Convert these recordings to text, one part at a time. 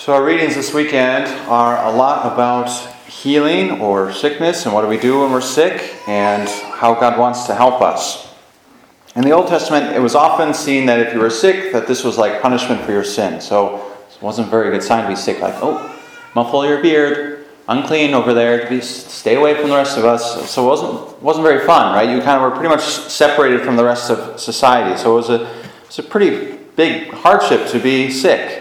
So, our readings this weekend are a lot about healing or sickness and what do we do when we're sick and how God wants to help us. In the Old Testament, it was often seen that if you were sick, that this was like punishment for your sin. So, it wasn't a very good sign to be sick, like, oh, muffle your beard, unclean over there, be, stay away from the rest of us. So, it wasn't, wasn't very fun, right? You kind of were pretty much separated from the rest of society. So, it was a, it was a pretty big hardship to be sick.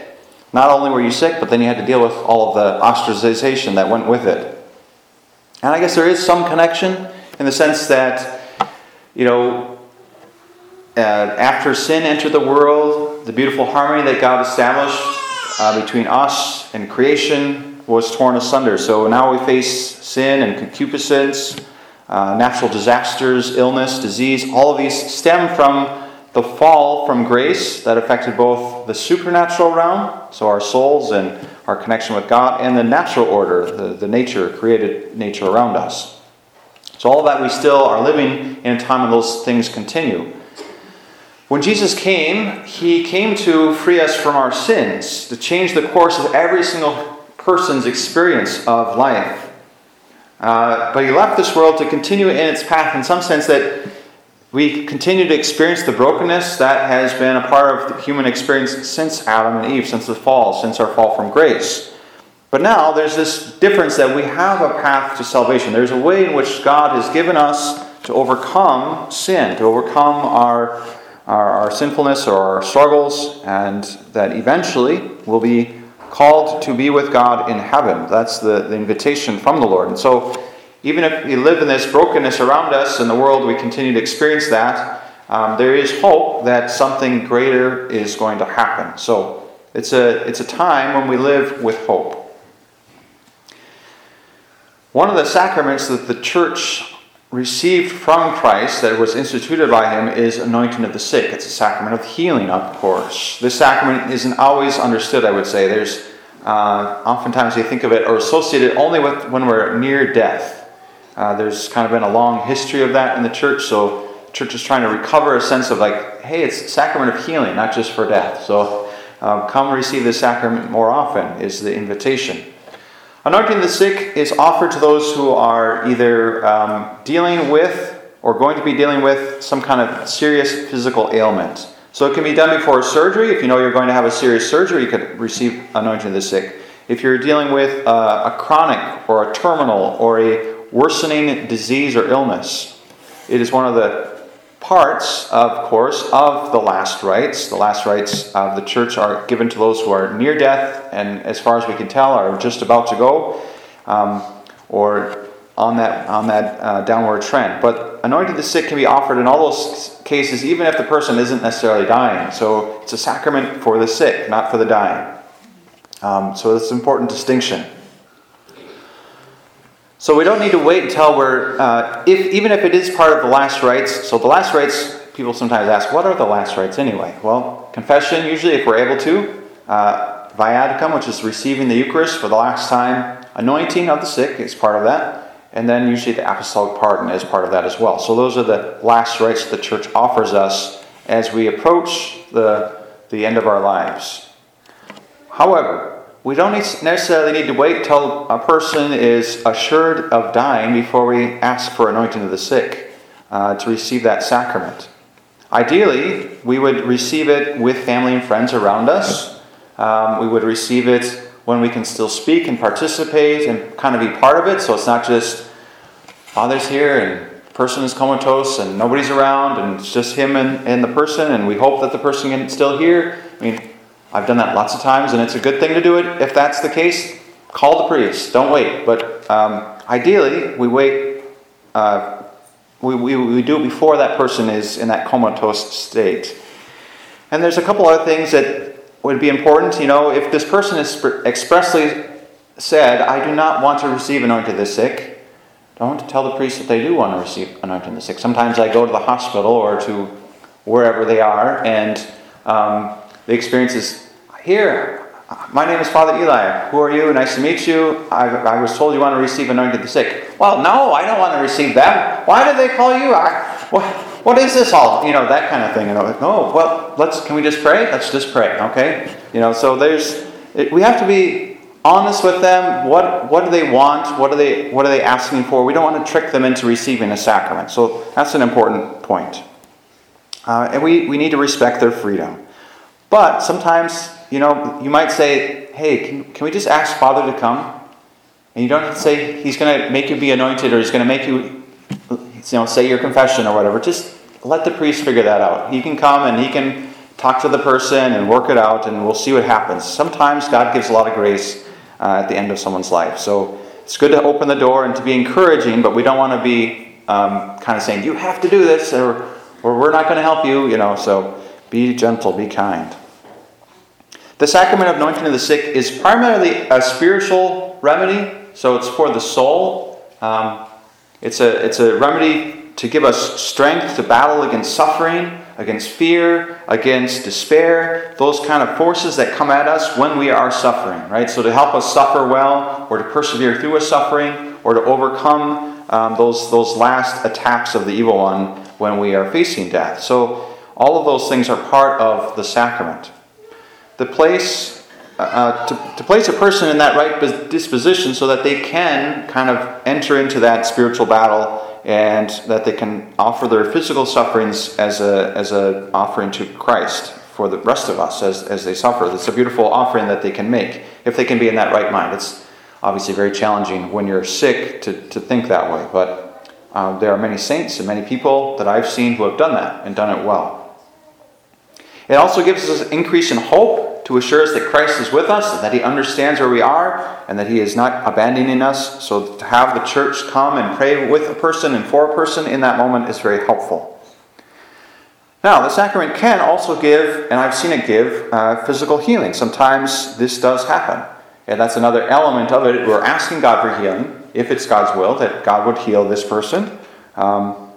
Not only were you sick, but then you had to deal with all of the ostracization that went with it. And I guess there is some connection in the sense that, you know, uh, after sin entered the world, the beautiful harmony that God established uh, between us and creation was torn asunder. So now we face sin and concupiscence, uh, natural disasters, illness, disease. All of these stem from the fall from grace that affected both the supernatural realm, so our souls and our connection with God, and the natural order, the, the nature, created nature around us. So, all that we still are living in a time when those things continue. When Jesus came, he came to free us from our sins, to change the course of every single person's experience of life. Uh, but he left this world to continue in its path in some sense that we continue to experience the brokenness that has been a part of the human experience since Adam and Eve, since the fall, since our fall from grace. But now there's this difference that we have a path to salvation. There's a way in which God has given us to overcome sin, to overcome our, our, our sinfulness or our struggles, and that eventually we'll be called to be with God in heaven. That's the, the invitation from the Lord. And so even if we live in this brokenness around us in the world, we continue to experience that. Um, there is hope that something greater is going to happen. So it's a, it's a time when we live with hope. One of the sacraments that the church received from Christ that was instituted by him is anointing of the sick. It's a sacrament of healing, of course. This sacrament isn't always understood, I would say. There's uh, oftentimes we think of it or associate it only with when we're near death. Uh, there's kind of been a long history of that in the church, so the church is trying to recover a sense of like, hey, it's sacrament of healing, not just for death. So um, come receive the sacrament more often is the invitation. Anointing the sick is offered to those who are either um, dealing with or going to be dealing with some kind of serious physical ailment. So it can be done before surgery. If you know you're going to have a serious surgery, you could receive anointing of the sick. If you're dealing with uh, a chronic or a terminal or a worsening disease or illness. It is one of the parts, of course, of the last rites. The last rites of the church are given to those who are near death and, as far as we can tell, are just about to go um, or on that, on that uh, downward trend. But anointing the sick can be offered in all those cases, even if the person isn't necessarily dying. So it's a sacrament for the sick, not for the dying. Um, so it's an important distinction. So we don't need to wait until we're, uh, if, even if it is part of the last rites. So the last rites, people sometimes ask, what are the last rites anyway? Well, confession, usually if we're able to, uh, viaticum, which is receiving the Eucharist for the last time, anointing of the sick is part of that, and then usually the apostolic pardon is part of that as well. So those are the last rites the church offers us as we approach the, the end of our lives. However, we don't necessarily need to wait till a person is assured of dying before we ask for anointing of the sick uh, to receive that sacrament. Ideally, we would receive it with family and friends around us. Um, we would receive it when we can still speak and participate and kind of be part of it. So it's not just Father's here and person is comatose and nobody's around and it's just him and, and the person and we hope that the person can still hear. I mean, I've done that lots of times, and it's a good thing to do it. If that's the case, call the priest. Don't wait. But um, ideally, we wait. Uh, we, we, we do it before that person is in that comatose state. And there's a couple other things that would be important. You know, if this person has expressly said, I do not want to receive anointing the sick, don't tell the priest that they do want to receive anointing the sick. Sometimes I go to the hospital or to wherever they are, and um, the experience is here. My name is Father Eli. Who are you? Nice to meet you. I, I was told you want to receive anointed the sick. Well, no, I don't want to receive them. Why did they call you? I, what, what is this all? You know, that kind of thing. And like, oh, well, let's, can we just pray? Let's just pray, okay? You know, so there's, it, we have to be honest with them. What, what do they want? What are they, what are they asking for? We don't want to trick them into receiving a sacrament. So that's an important point. Uh, and we, we need to respect their freedom. But sometimes, you know, you might say, hey, can, can we just ask Father to come? And you don't say he's going to make you be anointed or he's going to make you, you know, say your confession or whatever. Just let the priest figure that out. He can come and he can talk to the person and work it out, and we'll see what happens. Sometimes God gives a lot of grace uh, at the end of someone's life. So it's good to open the door and to be encouraging, but we don't want to be um, kind of saying, you have to do this, or, or we're not going to help you, you know. So be gentle, be kind. The sacrament of anointing of the sick is primarily a spiritual remedy, so it's for the soul. Um, it's, a, it's a remedy to give us strength to battle against suffering, against fear, against despair, those kind of forces that come at us when we are suffering, right? So to help us suffer well, or to persevere through a suffering, or to overcome um, those, those last attacks of the evil one when we are facing death. So all of those things are part of the sacrament. The place uh, uh to, to place a person in that right disposition so that they can kind of enter into that spiritual battle and that they can offer their physical sufferings as a as an offering to Christ for the rest of us as, as they suffer. It's a beautiful offering that they can make if they can be in that right mind. It's obviously very challenging when you're sick to, to think that way, but uh, there are many saints and many people that I've seen who have done that and done it well. It also gives us an increase in hope to assure us that Christ is with us, that He understands where we are, and that He is not abandoning us. So to have the church come and pray with a person and for a person in that moment is very helpful. Now, the sacrament can also give, and I've seen it give, uh, physical healing. Sometimes this does happen. And that's another element of it. We're asking God for healing, if it's God's will, that God would heal this person. Um,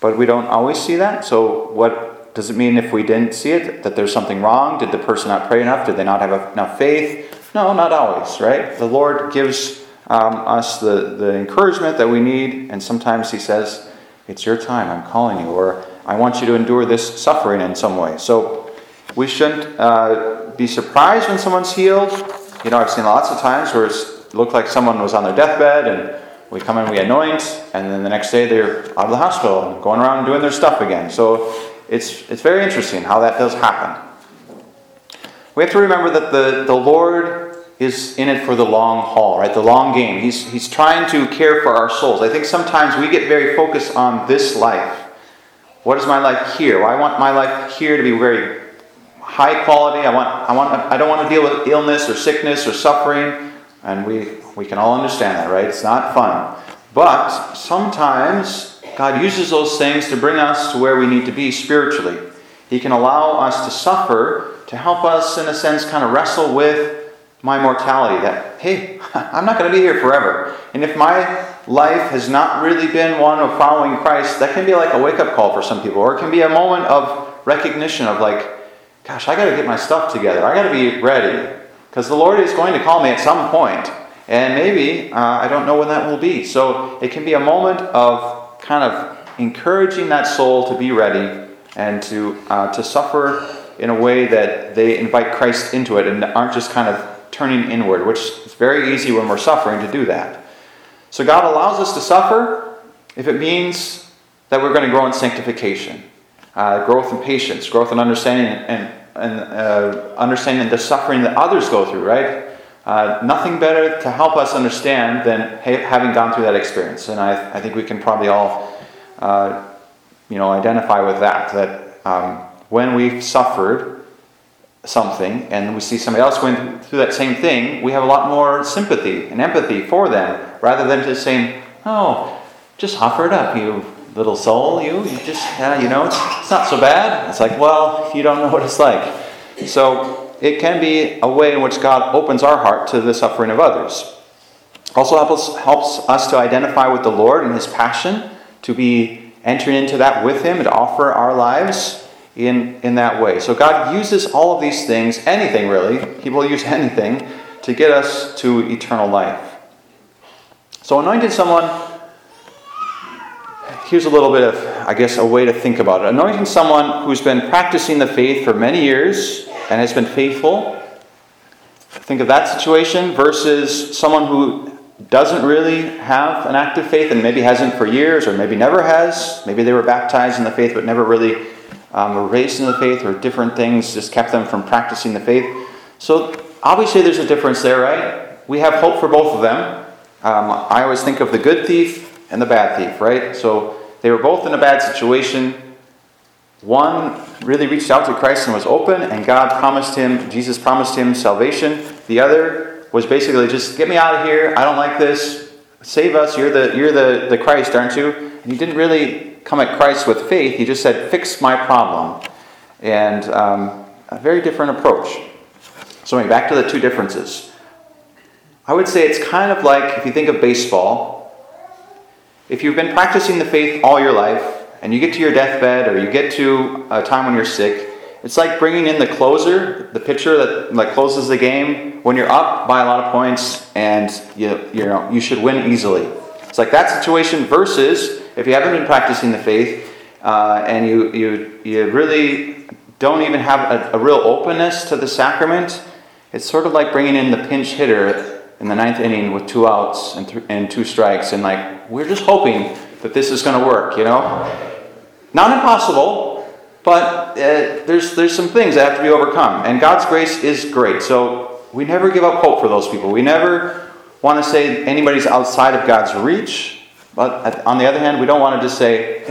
but we don't always see that. So, what does it mean if we didn't see it that there's something wrong? Did the person not pray enough? Did they not have enough faith? No, not always, right? The Lord gives um, us the, the encouragement that we need, and sometimes He says, It's your time, I'm calling you, or I want you to endure this suffering in some way. So we shouldn't uh, be surprised when someone's healed. You know, I've seen lots of times where it looked like someone was on their deathbed and we come in, we anoint, and then the next day they're out of the hospital and going around doing their stuff again. So it's, it's very interesting how that does happen. We have to remember that the, the Lord is in it for the long haul, right? The long game. He's, he's trying to care for our souls. I think sometimes we get very focused on this life. What is my life here? Well, I want my life here to be very high quality. I want, I want I don't want to deal with illness or sickness or suffering. And we, we can all understand that, right? It's not fun. But sometimes God uses those things to bring us to where we need to be spiritually. He can allow us to suffer to help us, in a sense, kind of wrestle with my mortality. That, hey, I'm not going to be here forever. And if my life has not really been one of following Christ, that can be like a wake up call for some people. Or it can be a moment of recognition of, like, gosh, I got to get my stuff together. I got to be ready. Because the Lord is going to call me at some point. And maybe uh, I don't know when that will be. So it can be a moment of kind of encouraging that soul to be ready and to, uh, to suffer in a way that they invite Christ into it and aren't just kind of turning inward, which is very easy when we're suffering to do that. So God allows us to suffer if it means that we're going to grow in sanctification, uh, growth in patience, growth in understanding and, and uh, understanding the suffering that others go through, right? Uh, nothing better to help us understand than ha- having gone through that experience. And I, I think we can probably all, uh, you know, identify with that. That um, when we've suffered something and we see somebody else going through that same thing, we have a lot more sympathy and empathy for them, rather than just saying, "Oh, just offer it up, you little soul, you, you just, uh, you know, it's, it's not so bad." It's like, well, you don't know what it's like. So it can be a way in which God opens our heart to the suffering of others. Also helps, helps us to identify with the Lord and His passion, to be entering into that with Him, and offer our lives in, in that way. So God uses all of these things, anything really, He will use anything, to get us to eternal life. So anointing someone, here's a little bit of, I guess, a way to think about it. Anointing someone who's been practicing the faith for many years and has been faithful, think of that situation versus someone who doesn't really have an active faith and maybe hasn't for years or maybe never has. Maybe they were baptized in the faith but never really um, were raised in the faith or different things just kept them from practicing the faith. So obviously there's a difference there, right? We have hope for both of them. Um, I always think of the good thief and the bad thief, right? So they were both in a bad situation. One really reached out to Christ and was open, and God promised him, Jesus promised him salvation. The other was basically just get me out of here. I don't like this. Save us. You're the you're the, the Christ, aren't you? And he didn't really come at Christ with faith. He just said, fix my problem. And um, a very different approach. So anyway, back to the two differences. I would say it's kind of like if you think of baseball. If you've been practicing the faith all your life, and you get to your deathbed or you get to a time when you're sick, it's like bringing in the closer, the pitcher that like closes the game when you're up by a lot of points and you you know you should win easily. It's like that situation versus if you haven't been practicing the faith uh, and you you you really don't even have a, a real openness to the sacrament, it's sort of like bringing in the pinch hitter in the ninth inning with two outs and, th- and two strikes, and like we're just hoping this is going to work, you know. Not impossible, but uh, there's, there's some things that have to be overcome. And God's grace is great. So we never give up hope for those people. We never want to say anybody's outside of God's reach. But on the other hand, we don't want to just say,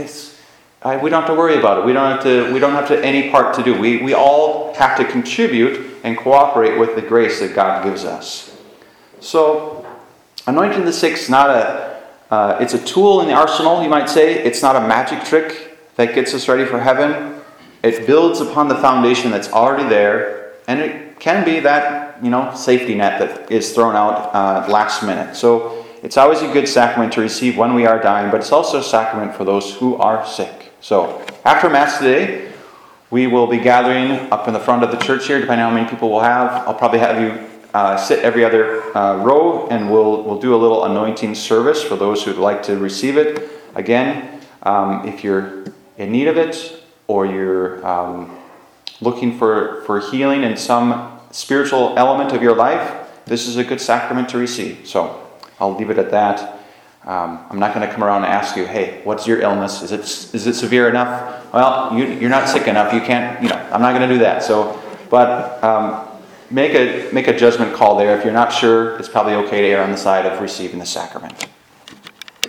I, we don't have to worry about it. We don't have to, we don't have to any part to do. We, we all have to contribute and cooperate with the grace that God gives us. So, anointing the sick is not a, uh, it's a tool in the arsenal, you might say. It's not a magic trick that gets us ready for heaven. It builds upon the foundation that's already there, and it can be that you know safety net that is thrown out uh, last minute. So it's always a good sacrament to receive when we are dying, but it's also a sacrament for those who are sick. So after Mass today, we will be gathering up in the front of the church here, depending on how many people we'll have. I'll probably have you uh, sit every other uh, row, and we'll we'll do a little anointing service for those who'd like to receive it. Again, um, if you're in need of it or you're um, looking for, for healing in some spiritual element of your life, this is a good sacrament to receive. So I'll leave it at that. Um, I'm not going to come around and ask you, hey, what's your illness? Is it, is it severe enough? Well, you, are not sick enough. You can't, you know, I'm not going to do that. So, but um, make, a, make a judgment call there. If you're not sure, it's probably okay to err on the side of receiving the sacrament.